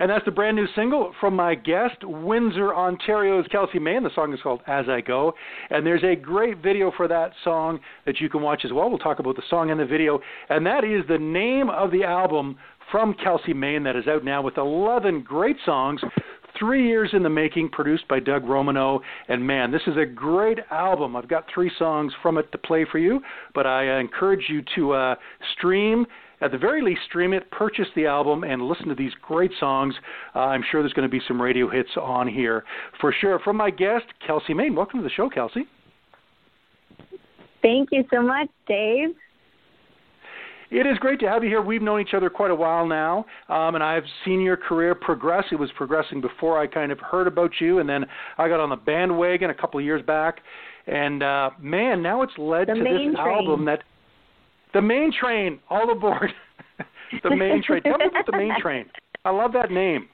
And that's the brand new single from my guest, Windsor, Ontario's Kelsi Mayne. And The song is called As I Go. And there's a great video for that song that you can watch as well. We'll talk about the song and the video. And that is the name of the album from Kelsi Mayne that is out now with 11 great songs. Three years in the making, produced by Doug Romano. And man, this is a great album. I've got three songs from it to play for you, but I encourage you to uh, stream at the very least, stream it, purchase the album, and listen to these great songs. Uh, I'm sure there's going to be some radio hits on here for sure. From my guest, Kelsi Mayne. Welcome to the show, Kelsi. Thank you so much, Dave. It is great to have you here. We've known each other quite a while now, um, and I've seen your career progress. It was progressing before I kind of heard about you, and then I got on the bandwagon a couple of years back. And uh, man, now it's led the to this train. album that the Mayne train, all aboard. the Mayne train. Tell me about the Mayne train. I love that name.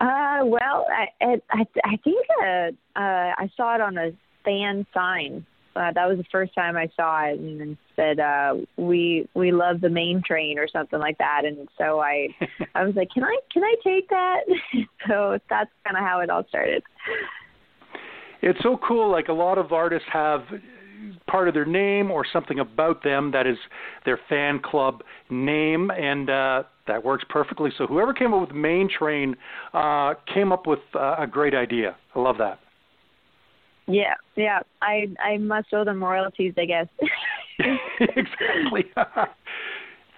Uh, well, I I, I think uh, uh, I saw it on a fan sign. Uh, that was the first time I saw it, and it said uh, we we love the Mayne train or something like that. And so I I was like, can I can I take that? so that's kind of how it all started. It's so cool. Like a lot of artists have part of their name or something about them that is their fan club name, and uh, that works perfectly. So whoever came up with Mayne Train uh, came up with uh, a great idea. I love that. Yeah, yeah. I I must owe them royalties, I guess. exactly.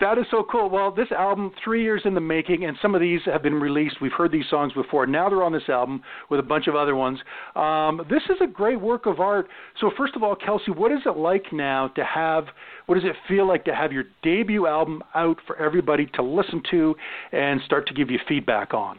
That is so cool. Well, this album, three years in the making, and some of these have been released. We've heard these songs before. Now they're on this album with a bunch of other ones. Um, this is a great work of art. So, first of all, Kelsi, what is it like now to have? What does it feel like to have your debut album out for everybody to listen to and start to give you feedback on?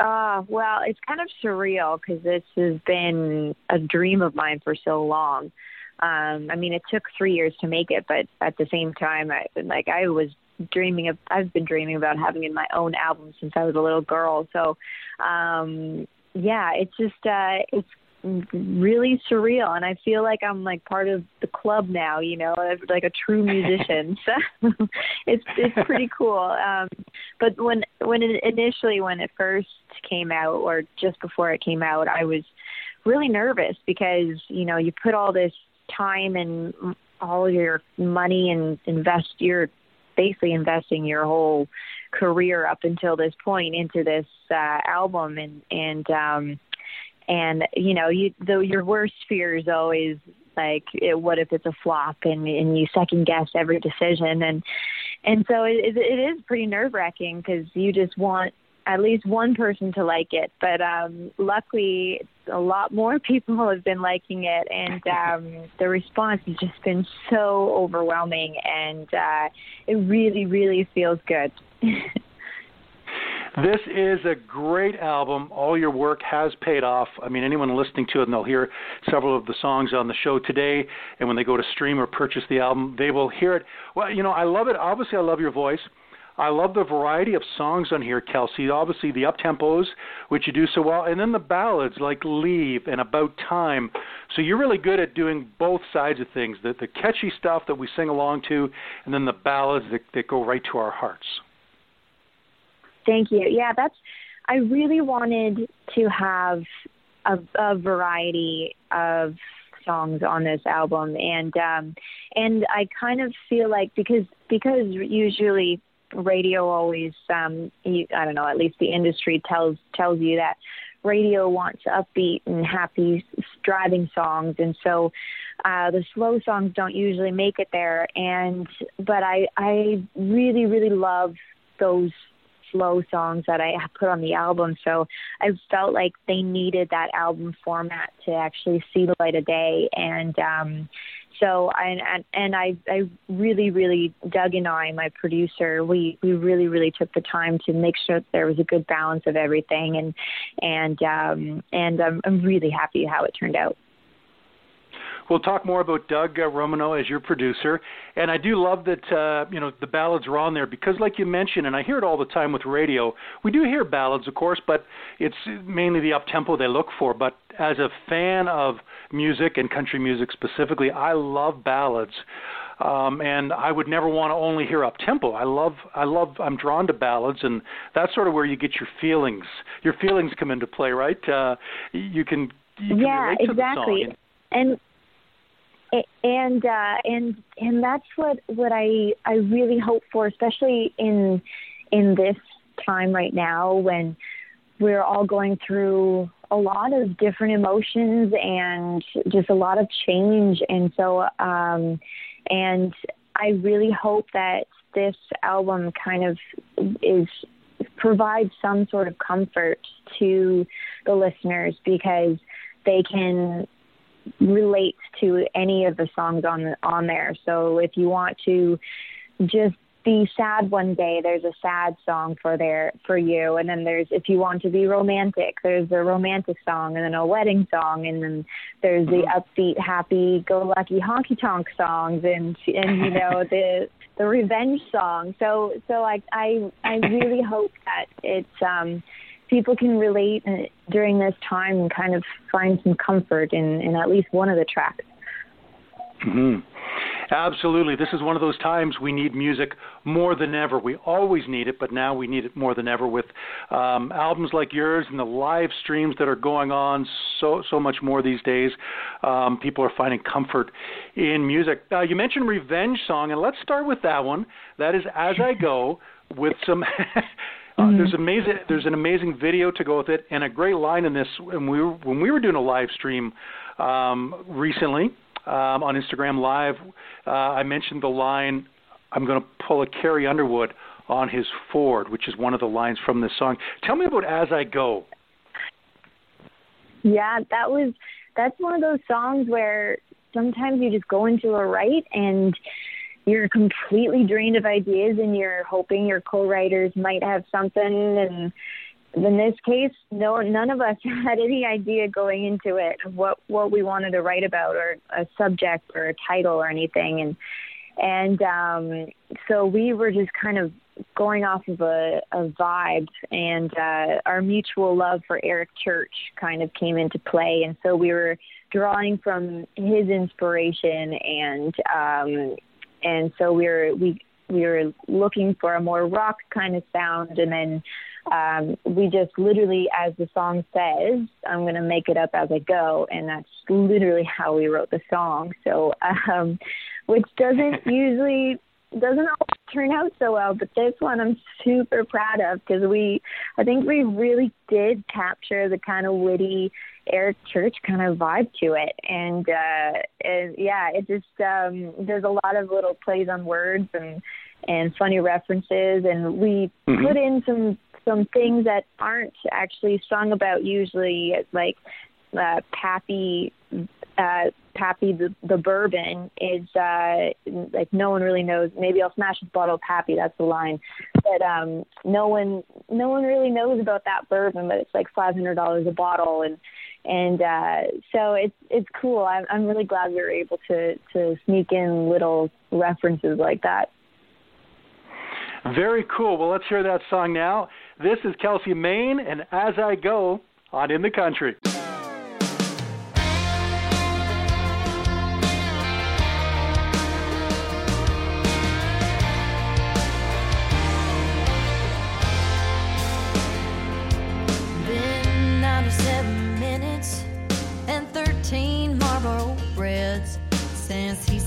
Uh, well, it's kind of surreal because this has been a dream of mine for so long. Um, I mean, it took three years to make it, but at the same time, I, like I was dreaming of, I've been dreaming about having in my own album since I was a little girl. So, um, yeah, it's just, uh, it's really surreal and I feel like I'm like part of the club now, you know, like a true musician. so it's it's pretty cool. Um but when when it initially when it first came out or just before it came out, I was really nervous because, you know, you put all this time and all your money and invest your basically investing your whole career up until this point into this uh album and and um and you know you though your worst fear is always like it, what if it's a flop and and you second guess every decision and and so it it is pretty nerve wracking because you just want at least one person to like it. But um, luckily, a lot more people have been liking it, and um, the response has just been so overwhelming, and uh, it really, really feels good. This is a great album. All your work has paid off. I mean, anyone listening to it, and they'll hear several of the songs on the show today, and when they go to stream or purchase the album, they will hear it. Well, you know, I love it. Obviously, I love your voice. I love the variety of songs on here, Kelsi. Obviously, the up tempos, which you do so well, and then the ballads like Leave and About Time. So you're really good at doing both sides of things the, the catchy stuff that we sing along to, and then the ballads that, that go right to our hearts. Thank you. Yeah, that's, I really wanted to have a, a variety of songs on this album and um and I kind of feel like because because usually radio always um you, I don't know at least the industry tells tells you that radio wants upbeat and happy driving songs. And so uh the slow songs don't usually make it there. And but I I really really love those slow songs that I put on the album. So I felt like they needed that album format to actually see the light of day. And um so and and, and I I really really Doug and I my producer we we really really took the time to make sure that there was a good balance of everything and and um and I'm I'm really happy how it turned out. We'll talk more about Doug uh, Romano as your producer, and I do love that uh, you know the ballads are on there because, like you mentioned, and I hear it all the time with radio. We do hear ballads, of course, but it's mainly the up tempo they look for. But as a fan of music and country music specifically, I love ballads. um, and I would never want to only hear up tempo. I love, I love, I'm drawn to ballads, and that's sort of where you get your feelings. Your feelings come into play, right? Uh, you can, you can yeah, exactly. And and uh, and and that's what what I I really hope for, especially in in this time right now when we're all going through a lot of different emotions and just a lot of change. And so um and I really hope that this album kind of is provides some sort of comfort to the listeners because they can relate to any of the songs on on there. So if you want to just be sad one day, there's a sad song for there for you, and then there's if you want to be romantic, there's a romantic song, and then a wedding song, and then there's the mm-hmm. upbeat, happy, go lucky, honky tonk songs, and and you know the the revenge song. So so I I I really hope that it's um people can relate uh, during this time and kind of find some comfort in, in at least one of the tracks. Mm-hmm. Absolutely. This is one of those times we need music more than ever. We always need it, but now we need it more than ever with um, albums like yours and the live streams that are going on so so much more these days. Um, people are finding comfort in music. Uh, you mentioned Revenge Song, and let's start with that one. That is As I Go with some Uh, mm-hmm. There's amazing. There's an amazing video to go with it, and a great line in this. When we were, when we were doing a live stream um, recently um, on Instagram Live, uh, I mentioned the line, "I'm going to pull a Carrie Underwood on his Ford," which is one of the lines from this song. Tell me about "As I Go." Yeah, that was that's one of those songs where sometimes you just go into a write and you're completely drained of ideas and you're hoping your co-writers might have something. And in this case no none of us had any idea going into it what what we wanted to write about or a subject or a title or anything. And and um so we were just kind of going off of a, a vibe and uh our mutual love for Eric Church kind of came into play. And so we were drawing from his inspiration and um and so we were we we were looking for a more rock kind of sound. And then um, we just literally as the song says i'm going to make it up as i go. And that's literally how we wrote the song. So um, which doesn't usually doesn't always turn out so well but this one i'm super proud of because we i think we really did capture the kind of witty Eric Church kind of vibe to it, and uh, and yeah, it just um, there's a lot of little plays on words and and funny references, and we mm-hmm. put in some some things that aren't actually sung about usually, like uh, Pappy. Uh, Pappy the the bourbon is uh like no one really knows. Maybe I'll smash this bottle of Pappy. That's the line. But um, no one no one really knows about that bourbon. But it's like five hundred dollars a bottle, and and uh, so it's it's cool. I'm I'm really glad we were able to to sneak in little references like that. Very cool. Well, let's hear that song now. This is Kelsi Mayne, and as I go on in the country.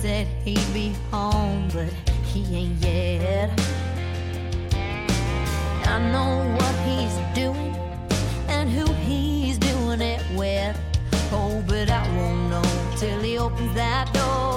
Said he'd be home, but he ain't yet. I know what he's doing and who he's doing it with. Oh, but I won't know till he opens that door.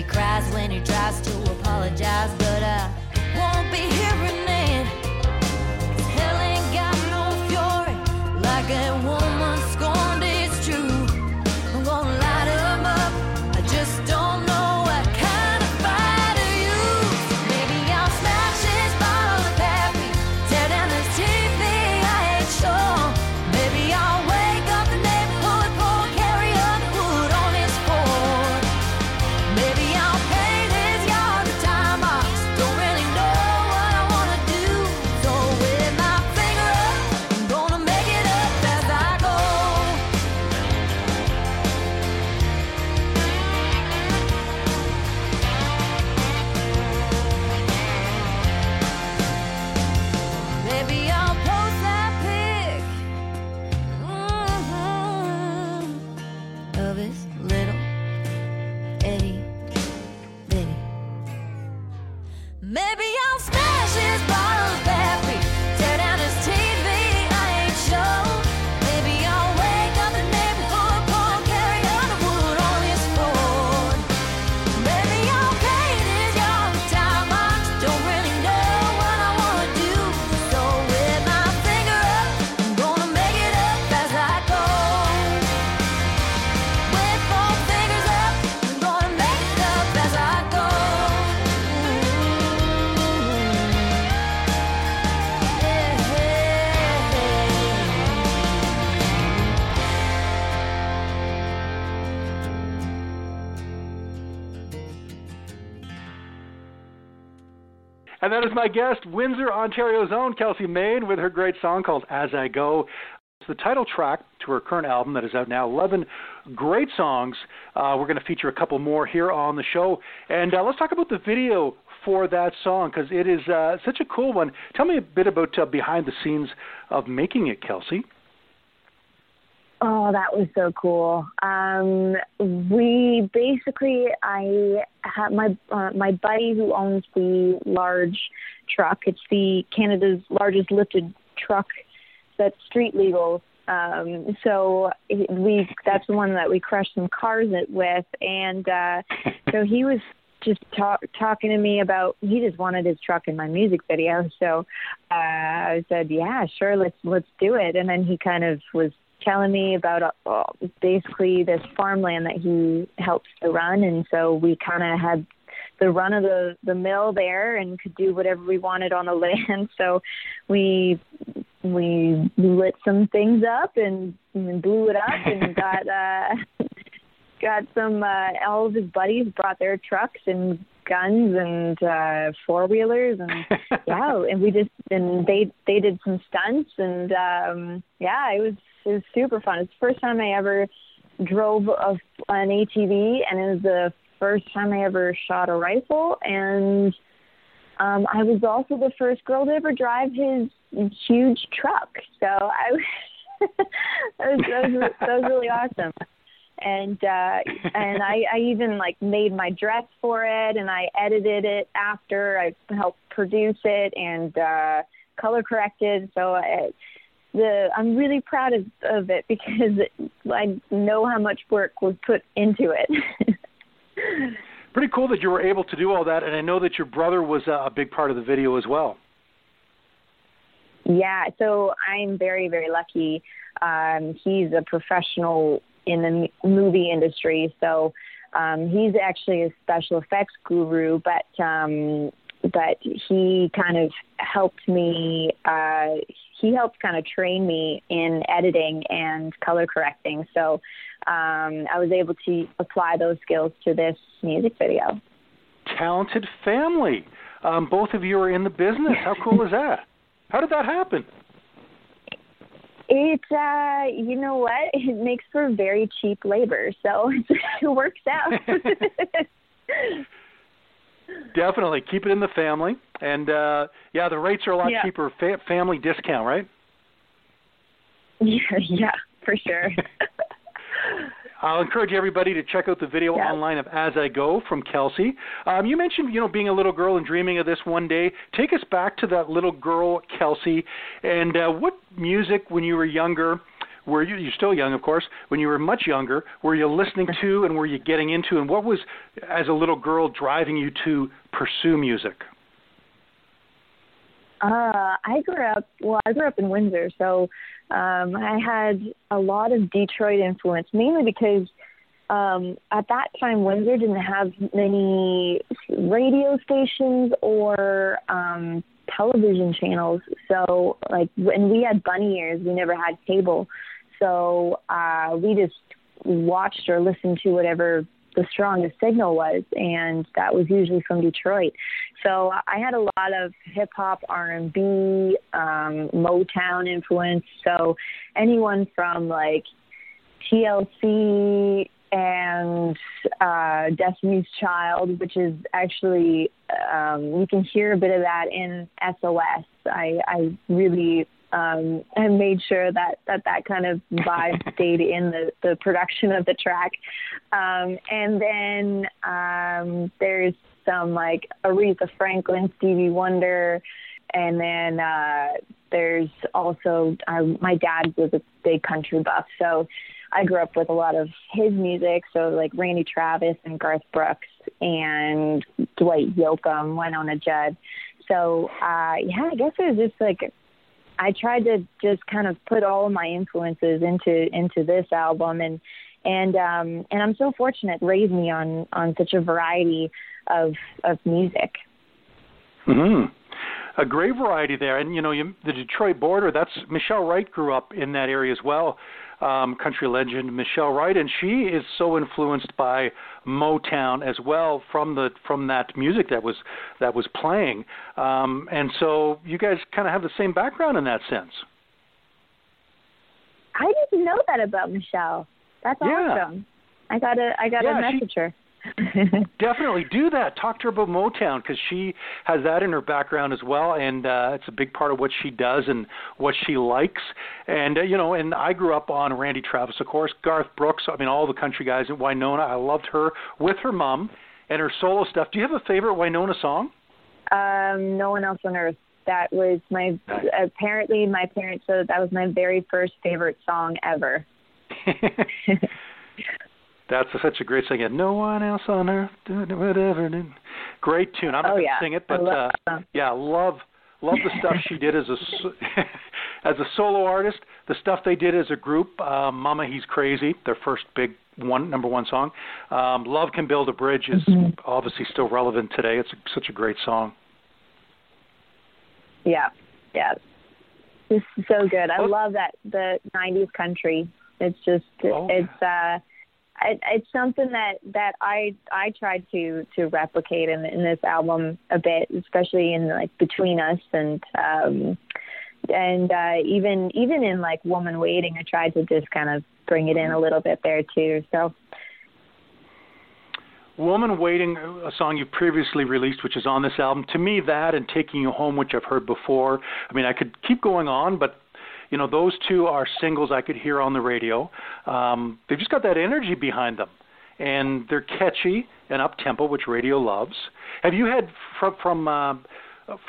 Like a woman scorned And that is my guest, Windsor, Ontario's own Kelsi Mayne, with her great song called As I Go. It's the title track to her current album that is out now. 11 great songs. Uh, we're going to feature a couple more here on the show. And uh, let's talk about the video for that song because it is uh, such a cool one. Tell me a bit about uh, behind the scenes of making it, Kelsi. Oh, that was so cool. Um, we basically, I had my uh, my buddy who owns the large truck. It's the Canada's largest lifted truck that's street legal. Um, so we that's the one that we crushed some cars it with, and uh, so he was just talk, talking to me about he just wanted his truck in my music video. So uh, I said, yeah, sure, let's let's do it. And then he kind of was telling me about uh, basically this farmland that he helps to run, and so we kind of had the run of the the mill there and could do whatever we wanted on the land. So we we lit some things up and, and blew it up and got uh got some uh all of his buddies brought their trucks and guns and uh four wheelers and yeah and we just and they they did some stunts and um yeah it was it was super fun. It's the first time i ever drove a, an atv and it was the first time i ever shot a rifle. And um i was also the first girl to ever drive his huge truck. So i was that was, that was, that was really awesome. And uh and I, I even like made my dress for it and I edited it after. I helped produce it and uh color corrected. So it, the I'm really proud of, of it because I know how much work was put into it. Pretty cool that you were able to do all that and I know that your brother was a big part of the video as well. Yeah, so I'm very very lucky. Um he's a professional in the movie industry. So um, he's actually a special effects guru, but um, but he kind of helped me. Uh, he helped kind of train me in editing and color correcting. So um, I was able to apply those skills to this music video. Talented family. Um, both of you are in the business. How cool is that? How did that happen? It, uh, you know what? It makes for very cheap labor, so it works out. Definitely keep it in the family, and uh, yeah, the rates are a lot yeah. cheaper. Fa- family discount, right? Yeah, yeah, for sure. I'll encourage everybody to check out the video yeah. online of As I Go from Kelsi. Um, you mentioned, you know, being a little girl and dreaming of this one day. Take us back to that little girl, Kelsi, and uh, what music when you were younger were you you're still young of course when you were much younger were you listening to and were you getting into and what was as a little girl driving you to pursue music uh i grew up well i grew up in windsor so um, I had a lot of Detroit influence, mainly because um, at that time Windsor didn't have many radio stations or um, television channels. So, like when we had bunny ears, we never had cable. So uh, we just watched or listened to whatever the strongest signal was, and that was usually from Detroit. So I had a lot of hip hop, R and B, um, Motown influence. So anyone from like TLC and uh, Destiny's Child, which is actually um, you can hear a bit of that in SOS. I, I really um, and made sure that that, that kind of vibe stayed in the, the production of the track. Um, and then um, there's some like Aretha Franklin, Stevie Wonder, and then uh, there's also uh, my dad was a big country buff, so I grew up with a lot of his music, so like Randy Travis and Garth Brooks and Dwight Yoakam, Wynonna Judd. So uh yeah, I guess it was just like I tried to just kind of put all of my influences into into this album and and um and I'm so fortunate raised me on on such a variety of of music. Mhm. a great variety there. And you know, you, the Detroit border. That's Michelle Wright grew up in that area as well. Um, country legend Michelle Wright, and she is so influenced by Motown as well from the from that music that was that was playing. Um, and so you guys kind of have the same background in that sense. I didn't know that about Michelle. That's yeah. awesome. I got a I gotta yeah, message she, her. definitely do that. Talk to her about Motown because she has that in her background as well, and uh, it's a big part of what she does and what she likes. And uh, you know, and I grew up on Randy Travis, of course, Garth Brooks. I mean, all the country guys in Wynonna. I loved her with her mom and her solo stuff. Do you have a favorite Wynonna song? Um, no one else on earth. That was my apparently my parents said that was my very first favorite song ever. That's a, such a great song. No one else on earth, whatever. Great tune. I'm not oh, going to yeah. sing it, but uh, yeah, love love the stuff she did as a as a solo artist. The stuff they did as a group. Um, Mama, he's crazy. Their first big one number one song. Um, love can build a bridge is mm-hmm. obviously still relevant today. It's a, such a great song. Yeah, yeah. This is so good. I love that the '90s country. It's just oh, it's uh it's something that that I I tried to to replicate in in this album a bit, especially in like between us and um and uh even even in like woman waiting I tried to just kind of bring it in a little bit there too. So Woman Waiting, a song you previously released, which is on this album. To me, that and Taking You Home, which I've heard before. I mean, I could keep going on, but you know, those two are singles I could hear on the radio. Um, they've just got that energy behind them, and they're catchy and up tempo, which radio loves. Have you had from from uh,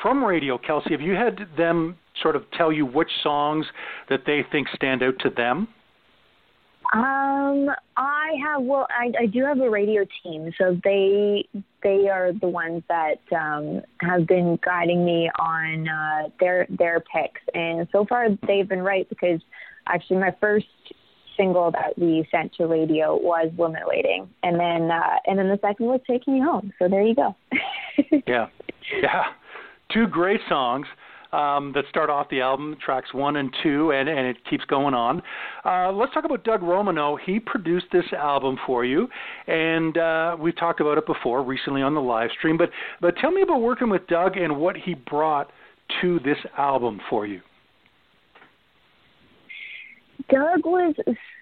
from radio, Kelsi? Have you had them sort of tell you which songs that they think stand out to them? Um, I have well, I, I do have a radio team, so they they are the ones that um, have been guiding me on uh, their their picks, and so far they've been right because actually my first single that we sent to radio was "Woman Waiting," and then uh, and then the second was "Taking You Home." So there you go. yeah, yeah, two great songs um, that start off the album, tracks one and two, and, and it keeps going on. Uh, let's talk about Doug Romano. He produced this album for you, and uh, we've talked about it before recently on the live stream. But but tell me about working with Doug and what he brought to this album for you. Doug was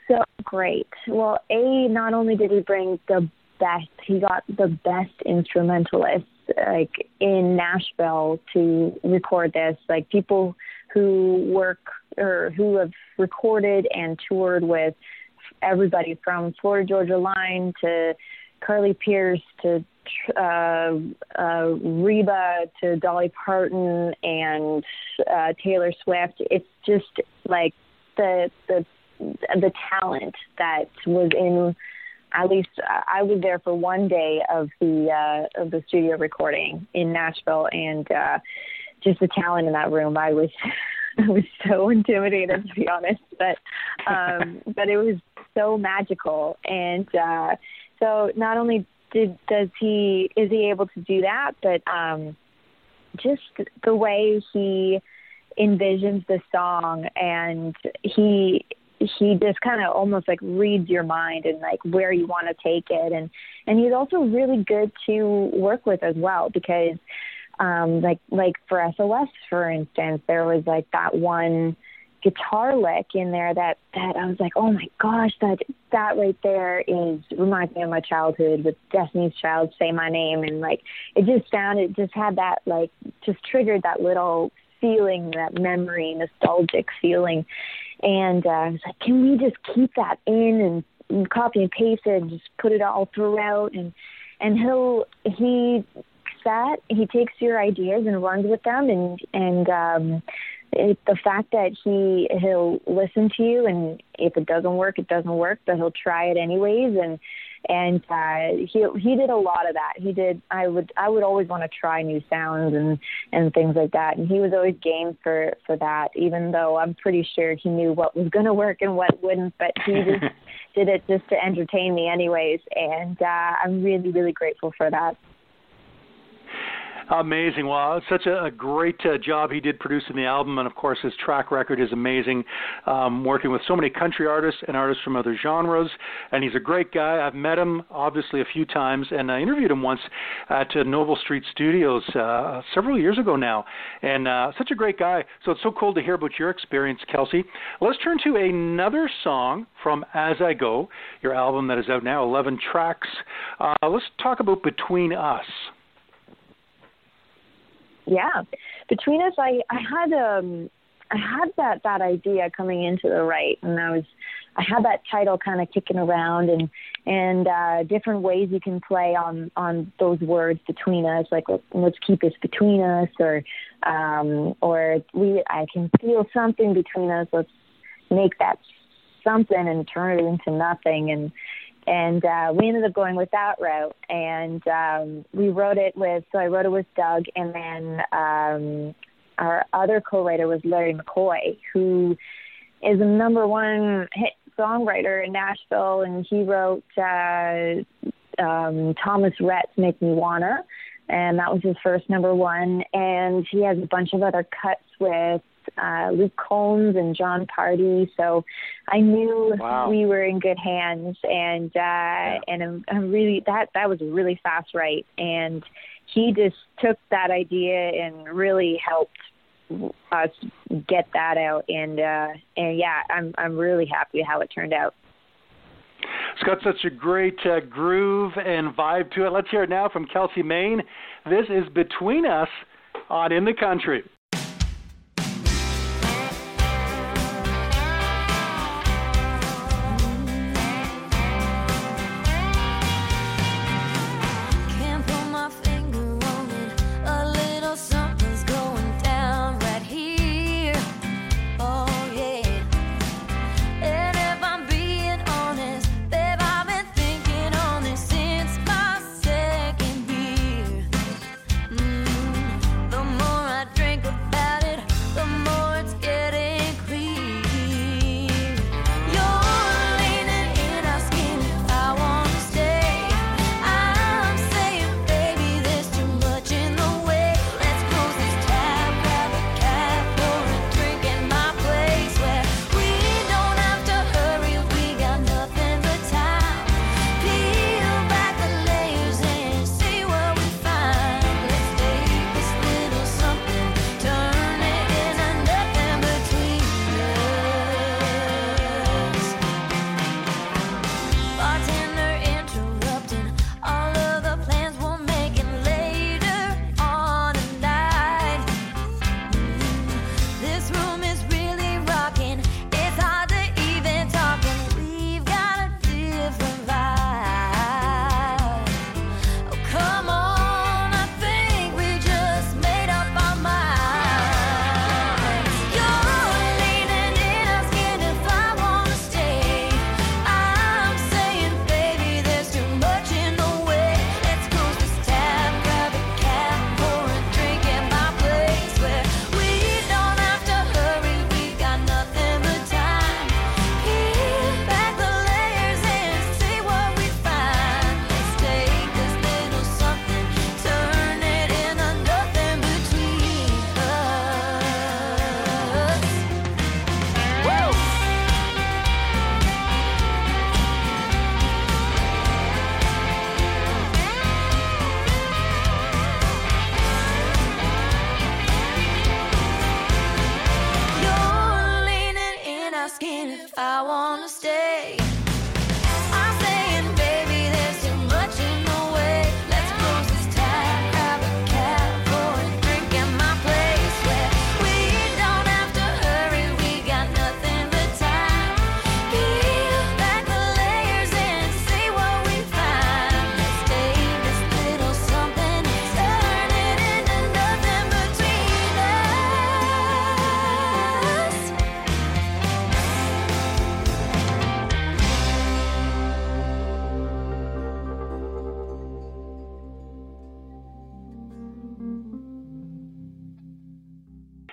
so great. Well, a not only did he bring the best, he got the best instrumentalists like in Nashville to record this. Like people who work or who have recorded and toured with everybody from Florida Georgia Line to Carly Pearce to uh, uh, Reba to Dolly Parton and uh, Taylor Swift. It's just like the the the talent that was in at least I was there for one day of the uh, of the studio recording in Nashville, and uh, just the talent in that room. I was I was so intimidated to be honest, but um, but it was so magical, and uh, so not only did does he is he able to do that, but um, just the way he envisions the song and he he just kind of almost like reads your mind and like where you want to take it. And and he's also really good to work with as well because um like like for SOS for instance there was like that one guitar lick in there that that I was like oh my gosh that that right there is reminds me of my childhood with Destiny's Child say my name. And like it just sounded just had that like just triggered that little feeling that memory nostalgic feeling and uh, I was like, can we just keep that in and, and copy and paste it and just put it all throughout? And and he'll he that he takes your ideas and runs with them and and um it, the fact that he he'll listen to you and if it doesn't work it doesn't work but he'll try it anyways and and uh he he did a lot of that. He did i would i would always want to try new sounds and and things like that. And he was always game for for that even though i'm pretty sure he knew what was going to work and what wouldn't but he just did it just to entertain me anyways. And uh i'm really really grateful for that Amazing. Well, it's such a, a great uh, job he did producing the album, and of course, his track record is amazing. Um, working with so many country artists and artists from other genres, and he's a great guy. I've met him obviously a few times, and I interviewed him once at uh, Noble Street Studios uh, several years ago now, and uh, such a great guy. So it's so cool to hear about your experience, Kelsi. Let's turn to another song from As I Go, your album that is out now, 11 tracks. Uh, let's talk about Between Us yeah, between us, I I had um I had that that idea coming into the right, and I was I had that title kind of kicking around, and and uh, different ways you can play on on those words between us, like let's keep this between us, or um, or we I can feel something between us. Let's make that something and turn it into nothing, and and uh, we ended up going with that route. And um, we wrote it with so I wrote it with Doug, and then um, our other co-writer was Larry McCoy, who is a number one hit songwriter in Nashville, and he wrote uh, um, Thomas Rhett's "Make Me Wanna." And that was his first number one. And he has a bunch of other cuts with uh, Luke Combs and Jon Pardi. So I knew wow. we were in good hands, and uh, yeah. and I'm, I'm really that that was a really fast write, and he just took that idea and really helped us get that out and uh and yeah i'm i'm really happy how it turned out it's got such a great uh, groove and vibe to it. Let's hear it now from Kelsi Mayne This is Between Us on In the Country.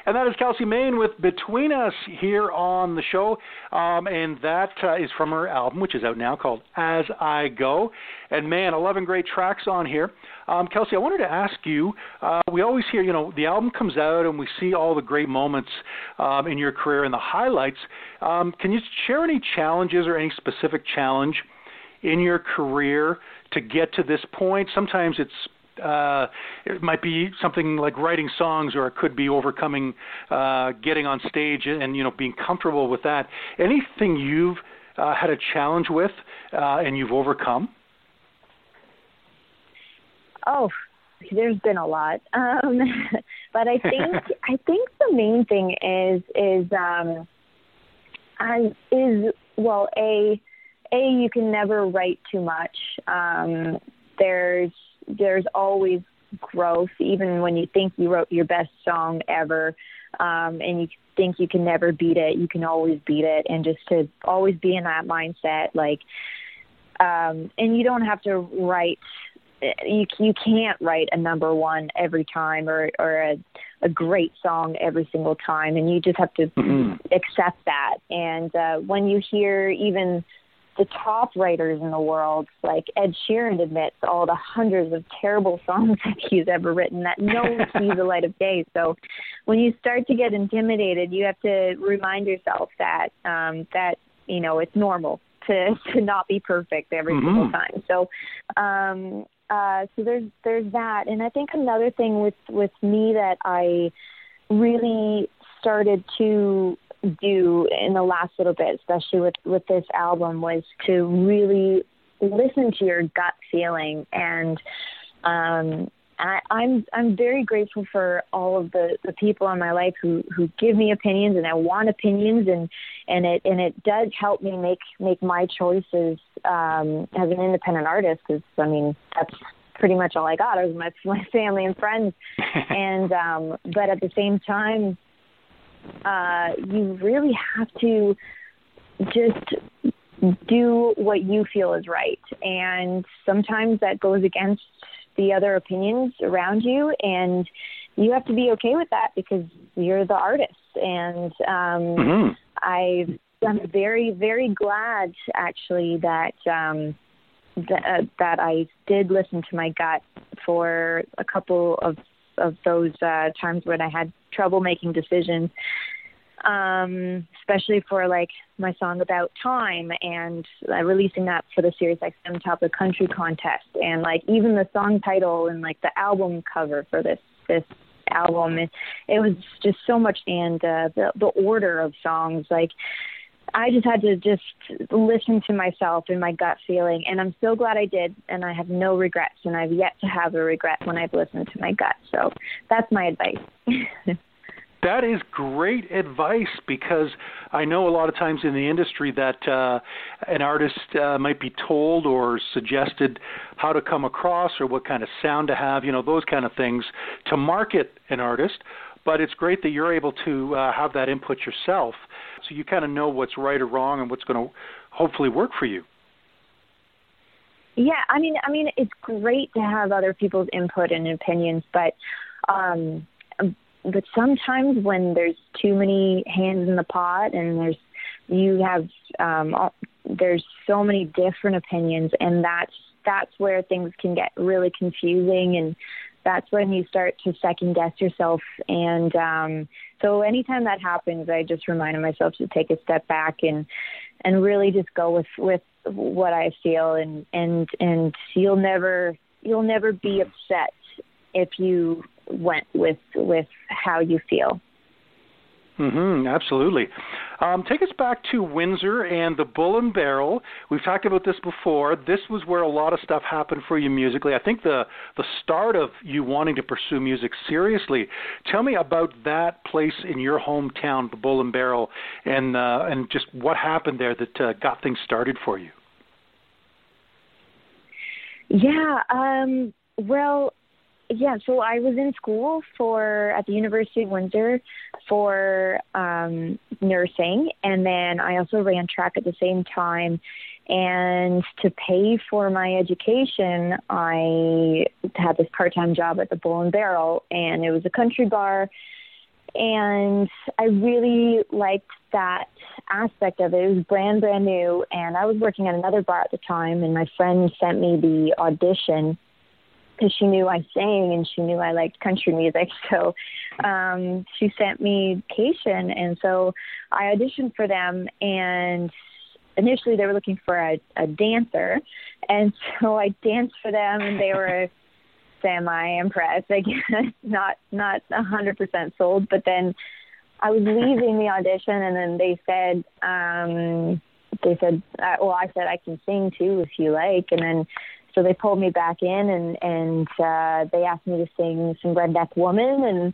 And that is Kelsi Mayne with Between Us here on the show. Um, and that uh, is from her album, which is out now, called As I Go. And man, 11 great tracks on here. Um, Kelsi, I wanted to ask you uh, we always hear, you know, the album comes out and we see all the great moments um, in your career and the highlights. Um, can you share any challenges or any specific challenge in your career to get to this point? Sometimes it's uh, it might be something like writing songs, or it could be overcoming, uh, getting on stage, and you know being comfortable with that. Anything you've uh, had a challenge with uh, and you've overcome? Oh, there's been a lot, um, but I think I think the main thing is is um, I is well a a you can never write too much. Um, there's there's always growth, even when you think you wrote your best song ever, um, and you think you can never beat it, you can always beat it, and just to always be in that mindset, like, um, and you don't have to write. You you can't write a number one every time or or a a great song every single time, and you just have to mm-hmm. accept that. And uh, when you hear even the top writers in the world, like Ed Sheeran admits all the hundreds of terrible songs that he's ever written that no one sees the light of day. So when you start to get intimidated, you have to remind yourself that um, that you know it's normal to to not be perfect every mm-hmm. single time. So um, uh, so there's there's that, and I think another thing with with me that I really started to do in the last little bit, especially with with this album, was to really listen to your gut feeling. And um I, I'm I'm very grateful for all of the, the people in my life who, who give me opinions and I want opinions. And, and it and it does help me make make my choices um, as an independent artist because I mean that's pretty much all I got. It was my my family and friends, and um, but at the same time, uh, you really have to just do what you feel is right. And sometimes that goes against the other opinions around you. And you have to be okay with that because you're the artist. And um, mm-hmm. I, I'm very, very glad actually that. Um, that, uh, that I did listen to my gut for a couple of of those uh, times when I had trouble making decisions, um, especially for like my song about time and uh, releasing that for the Sirius XM Top of Country contest, and like even the song title and like the album cover for this this album, it, it was just so much, and uh, the the order of songs like. I just had to just listen to myself and my gut feeling, and I'm so glad I did, and I have no regrets, and I've yet to have a regret when I've listened to my gut. So that's my advice. that is great advice because I know a lot of times in the industry that uh, an artist uh, might be told or suggested how to come across or what kind of sound to have, you know, those kind of things to market an artist. But it's great that you're able to uh, have that input yourself, so you kind of know what's right or wrong and what's going to hopefully work for you. Yeah, I mean, I mean, it's great to have other people's input and opinions, but um, but sometimes when there's too many hands in the pot and there's you have um all, there's so many different opinions and that's that's where things can get really confusing and that's when you start to second guess yourself and um so anytime that happens i just remind myself to take a step back and and really just go with with what i feel and and and you'll never you'll never be upset if you went with with how you feel. Mm-hmm, absolutely. Um, take us back to Windsor and the Bull and Barrel. We've talked about this before. This was where a lot of stuff happened for you musically. I think the the start of you wanting to pursue music seriously. Tell me about that place in your hometown, the Bull and Barrel, and uh, and just what happened there that uh, got things started for you. Yeah. Um, well, yeah, so I was in school for at the University of Windsor for um, nursing, and then I also ran track at the same time. And to pay for my education, I had this part-time job at the Bull and Barrel, and it was a country bar. and I really liked that aspect of it. It was brand brand new, and I was working at another bar at the time, and my friend sent me the audition because she knew I sang and she knew I liked country music. So um, she sent me Cation, and so I auditioned for them. And initially, they were looking for a, a dancer, and so I danced for them, and they were semi impressed. Like not not a hundred percent sold, but then I was leaving the audition, and then they said. um they said, uh, well, I said I can sing too if you like, and then so they pulled me back in and and uh, they asked me to sing some Redneck Woman, and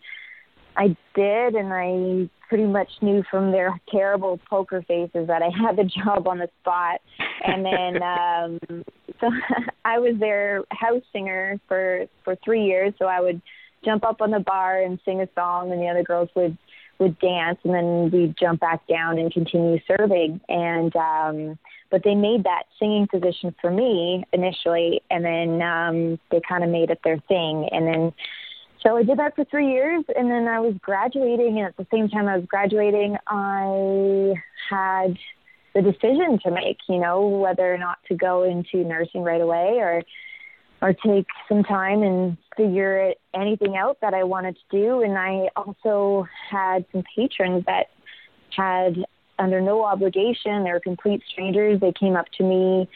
I did, and I pretty much knew from their terrible poker faces that I had the job on the spot. And then um, so I was their house singer for for three years. So I would jump up on the bar and sing a song, and the other girls would would dance, and then we'd jump back down and continue serving. And um, but they made that singing position for me initially, and then um, they kind of made it their thing. And then, so I did that for three years, and then I was graduating, and at the same time I was graduating, I had the decision to make, you know, whether or not to go into nursing right away or or take some time and figure anything out that I wanted to do. And I also had some patrons that had under no obligation. They were complete strangers. They came up to me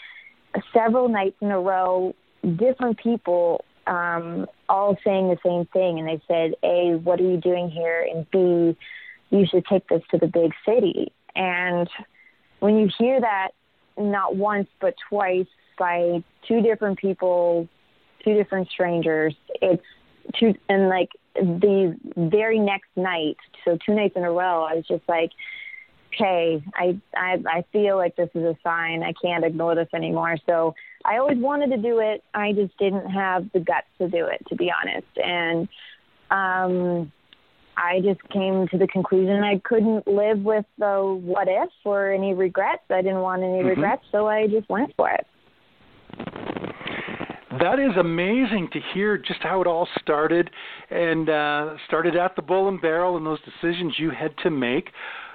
several nights in a row, different people, um, all saying the same thing. And they said, A, what are you doing here? And B, you should take this to the big city. And when you hear that not once but twice by two different people, two different strangers, it's two, and like the very next night, so two nights in a row, I was just like, okay, I, I I feel like this is a sign. I can't ignore this anymore. So I always wanted to do it. I just didn't have the guts to do it, to be honest. And um, I just came to the conclusion I couldn't live with the what if or any regrets. I didn't want any mm-hmm. regrets, so I just went for it. That is amazing to hear just how it all started and uh, started at the Bull and Barrel and those decisions you had to make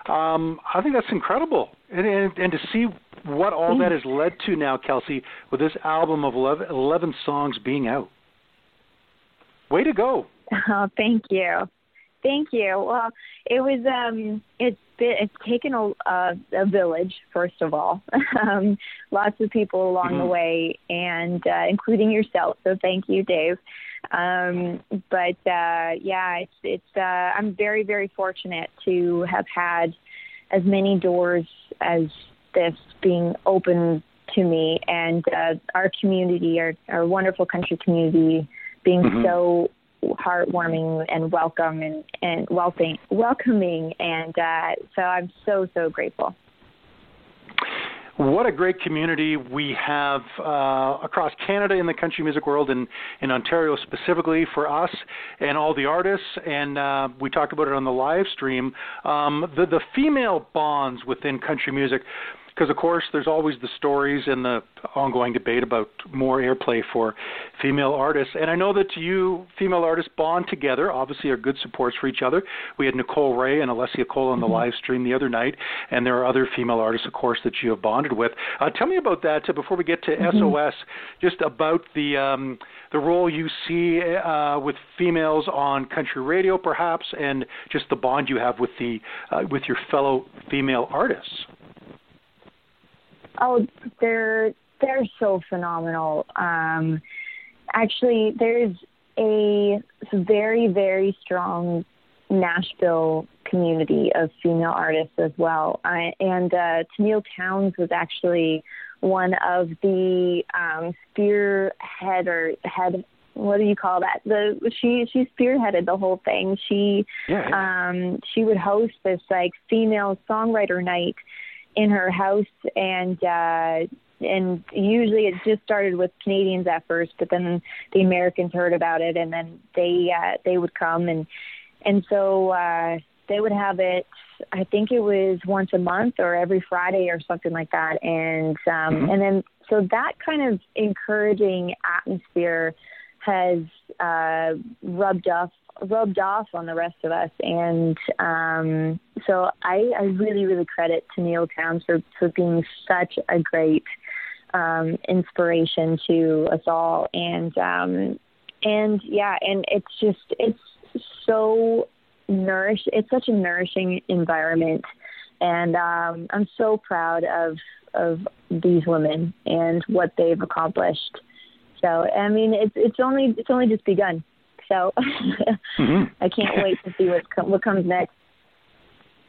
um, I think that's incredible, and, and, and to see what all that has led to now, Kelsi, with this album of 11, 11 songs being out. Way to go! Oh, thank you, thank you. Well, it was um, it's been, it's taken a, a, a village, first of all, um, lots of people along mm-hmm. the way, and uh, including yourself. So thank you, Dave. Um, but uh, yeah, it's it's. Uh, I'm very very fortunate to have had as many doors as this being open to me, and uh, our community, our our wonderful country community, being mm-hmm. so heartwarming and welcome and and welcoming welcoming and uh, so I'm so so grateful. What a great community we have uh, across Canada in the country music world and in Ontario specifically for us and all the artists. And uh, we talked about it on the live stream. Um, the, the female bonds within country music because of course there's always the stories and the ongoing debate about more airplay for female artists and i know that you female artists bond together obviously are good supports for each other we had nicole ray and alessia cole on the mm-hmm. live stream the other night and there are other female artists of course that you have bonded with uh, tell me about that uh, before we get to mm-hmm. sos just about the um, the role you see uh, with females on country radio perhaps and just the bond you have with the uh, with your fellow female artists Oh, they're they're so phenomenal. Um, actually, there's a very very strong Nashville community of female artists as well, I, and uh, Tenille Townes was actually one of the um, spearhead or head what do you call that? The she she spearheaded the whole thing. She yeah. um she would host this like female songwriter night in her house and uh and usually it just started with Canadians at first, but then the Americans heard about it and then they uh they would come and and so uh they would have it I think it was once a month or every Friday or something like that and um mm-hmm. and then so that kind of encouraging atmosphere has uh rubbed off rubbed off on the rest of us, and um, so I, I really, really credit Tenille Townes for for being such a great um, inspiration to us all, and um, and yeah, and it's just it's so nourish. It's such a nourishing environment, and um, I'm so proud of of these women and what they've accomplished. So I mean, it's it's only it's only just begun. So mm-hmm. I can't wait to see what com- what comes next.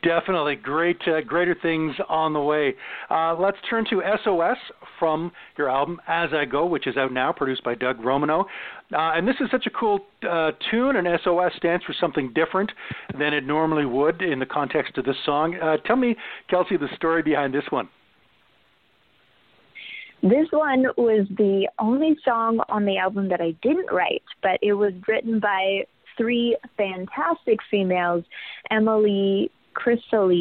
Definitely, great, uh, greater things on the way. Uh, let's turn to SOS from your album As I Go, which is out now, produced by Doug Romano. Uh, and this is such a cool uh, tune, and SOS stands for something different than it normally would in the context of this song. Uh, tell me, Kelsi, the story behind this one. This one was the only song on the album that I didn't write, but it was written by three fantastic females Emily Crystal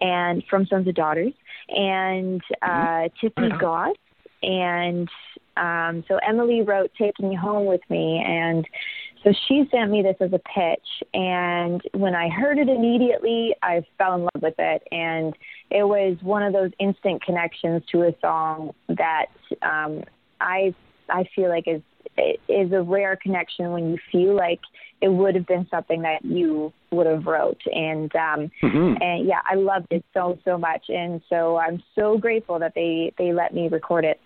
and from Sons of Daughters and uh, mm-hmm. Tiffany uh-huh. Goss. And um, so Emily wrote Taking Home with me. And so she sent me this as a pitch. And when I heard it immediately, I fell in love with it. And it was one of those instant connections to a song that um, I I feel like is is a rare connection when you feel like it would have been something that you would have wrote and um mm-hmm. and yeah i loved it so so much and so i'm so grateful that they they let me record it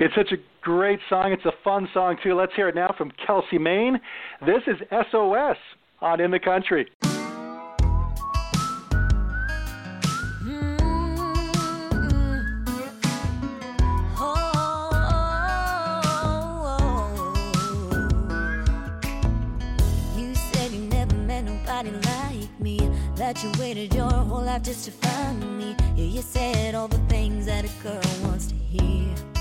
it's such a great song it's a fun song too let's hear it now from kelsi mayne this is sos on in the country hmm. You said you never met nobody like me. that you waited your whole life just to find me. Yeah, you said all the things that a girl wants to hear.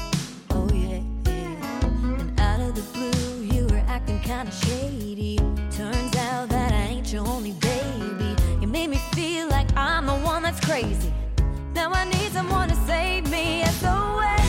The blue, you were acting kinda shady. Turns out that I ain't your only baby. You made me feel like I'm the one that's crazy. Now I need someone to save me. SOS.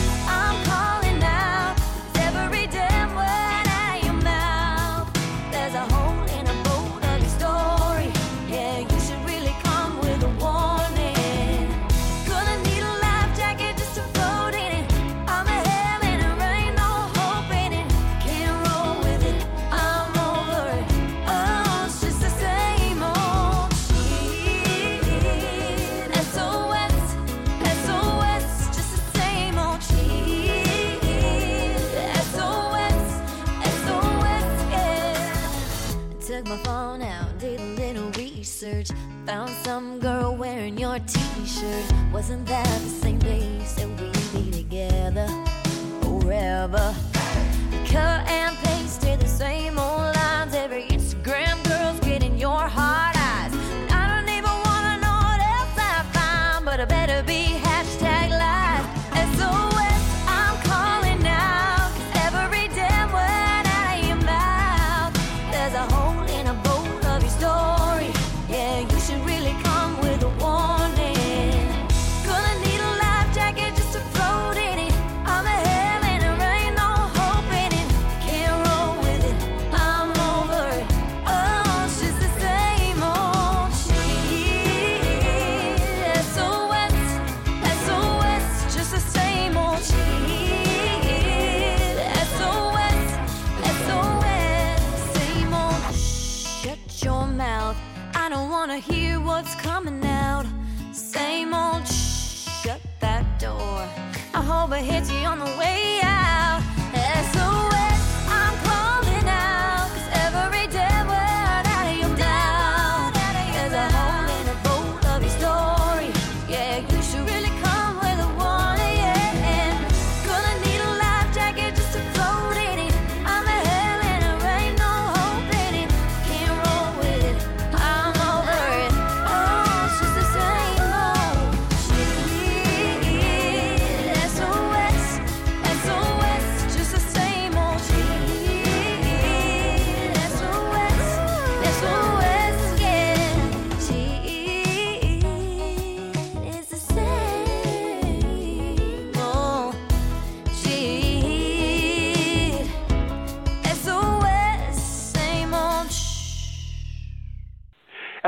your mouth. I don't wanna hear what's coming out. Same old shh, shut that door. I hope it hits you on the way out.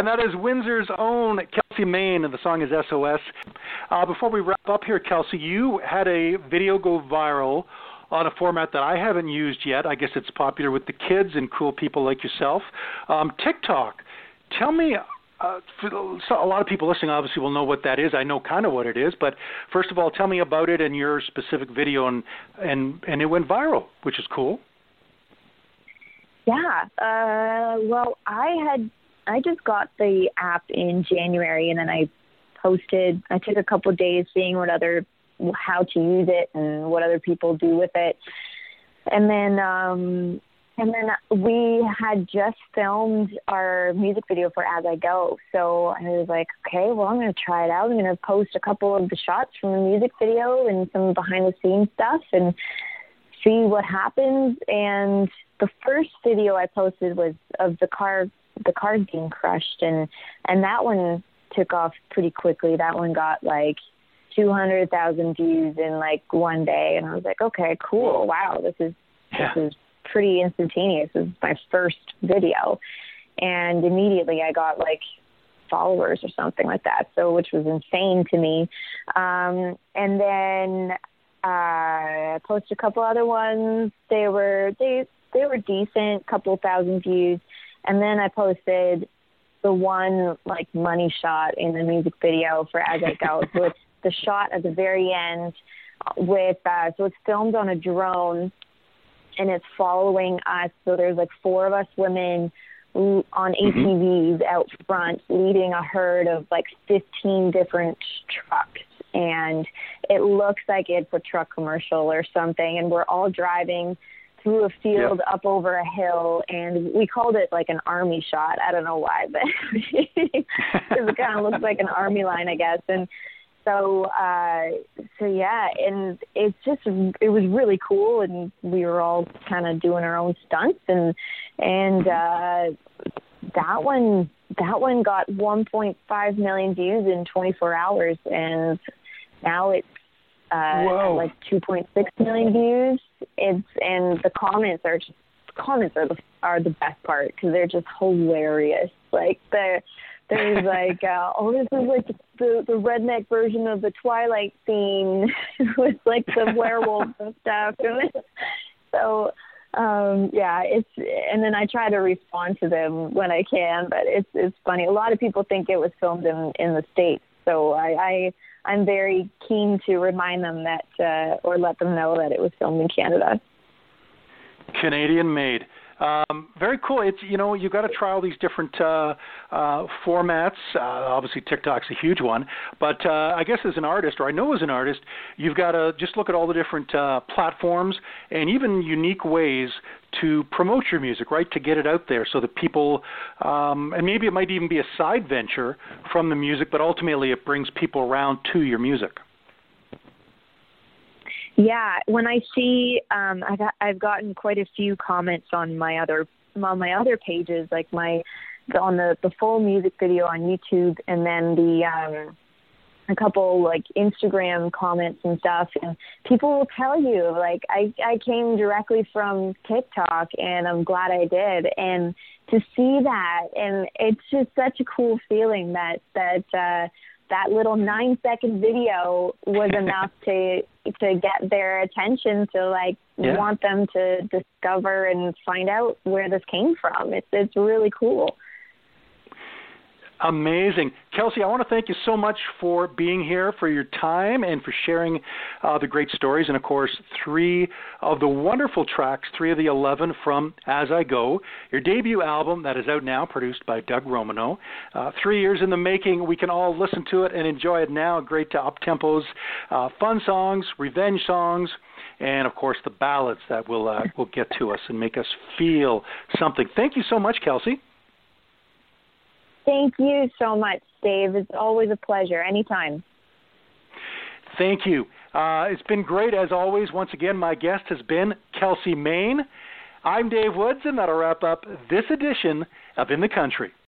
And that is Windsor's own Kelsi Mayne, and the song is SOS. Uh, before we wrap up here, Kelsi, you had a video go viral on a format that I haven't used yet. I guess it's popular with the kids and cool people like yourself. Um, TikTok. Tell me, uh, a lot of people listening obviously will know what that is. I know kind of what it is, but first of all, tell me about it and your specific video, and and and it went viral, which is cool. Yeah. Uh, well, I had I just got the app in January, and then I posted. I took a couple of days seeing what other how to use it and what other people do with it, and then um, and then we had just filmed our music video for As I Go. So I was like, okay, well, I'm going to try it out. I'm going to post a couple of the shots from the music video and some behind the scenes stuff and see what happens. And the first video I posted was of the car, the cars being crushed. And, and that one took off pretty quickly. That one got like 200,000 views in like one day. And I was like, okay, cool. Wow. This is, yeah. this is pretty instantaneous. This is my first video, and immediately I got like followers or something like that. So which was insane to me. Um, and then uh, I posted a couple other ones. They were they they were decent, couple thousand views. And then I posted the one like money shot in the music video for As I Go. it's the shot at the very end with uh, so it's filmed on a drone and it's following us. So there's like four of us women on ATVs mm-hmm. out front leading a herd of like 15 different trucks. And it looks like it's a truck commercial or something. And we're all driving through a field yeah. up over a hill and we called it like an army shot. I don't know why, but it kind of looks like an army line, I guess. And so uh so yeah and it's just it was really cool and we were all kind of doing our own stunts and and uh that one that one got 1.5 million views in 24 hours and now it's uh like 2.6 million views it's and the comments are just comments are the are the best part because they're just hilarious like the there's like, uh, oh, this is like the the redneck version of the Twilight scene with like the werewolves and stuff. And so, um, yeah, it's and then I try to respond to them when I can, but it's it's funny. A lot of people think it was filmed in in the states, so I. I I'm very keen to remind them that, uh, or let them know that it was filmed in Canada. Canadian made. Um, very cool. It's you know you got to try all these different uh, uh, formats. Uh, obviously, TikTok's a huge one, but uh, I guess as an artist, or I know as an artist, you've got to just look at all the different uh, platforms and even unique ways to promote your music, right? To get it out there so that people, um, and maybe it might even be a side venture from the music, but ultimately it brings people around to your music. Yeah, when I see, um, I've I've gotten quite a few comments on my other on my other pages, like my on the the full music video on YouTube, and then the um, a couple like Instagram comments and stuff, and people will tell you like I I came directly from TikTok, and I'm glad I did, and to see that, and it's just such a cool feeling that that. uh that little nine second video was enough to to get their attention to like yeah. want them to discover and find out where this came from. It's it's really cool. Amazing. Kelsi, I want to thank you so much for being here, for your time, and for sharing uh, the great stories. And of course, three of the wonderful tracks, three of the 11 from As I Go, your debut album that is out now, produced by Doug Romano. Uh, three years in the making. We can all listen to it and enjoy it now. Great to up tempos, uh, fun songs, revenge songs and of course the ballads that will uh, will get to us and make us feel something. Thank you so much, Kelsi. Thank you so much, Dave. It's always a pleasure. Anytime. Thank you. Uh, it's been great as always. Once again, my guest has been Kelsi Mayne. I'm Dave Woods, and that'll wrap up this edition of In the Country.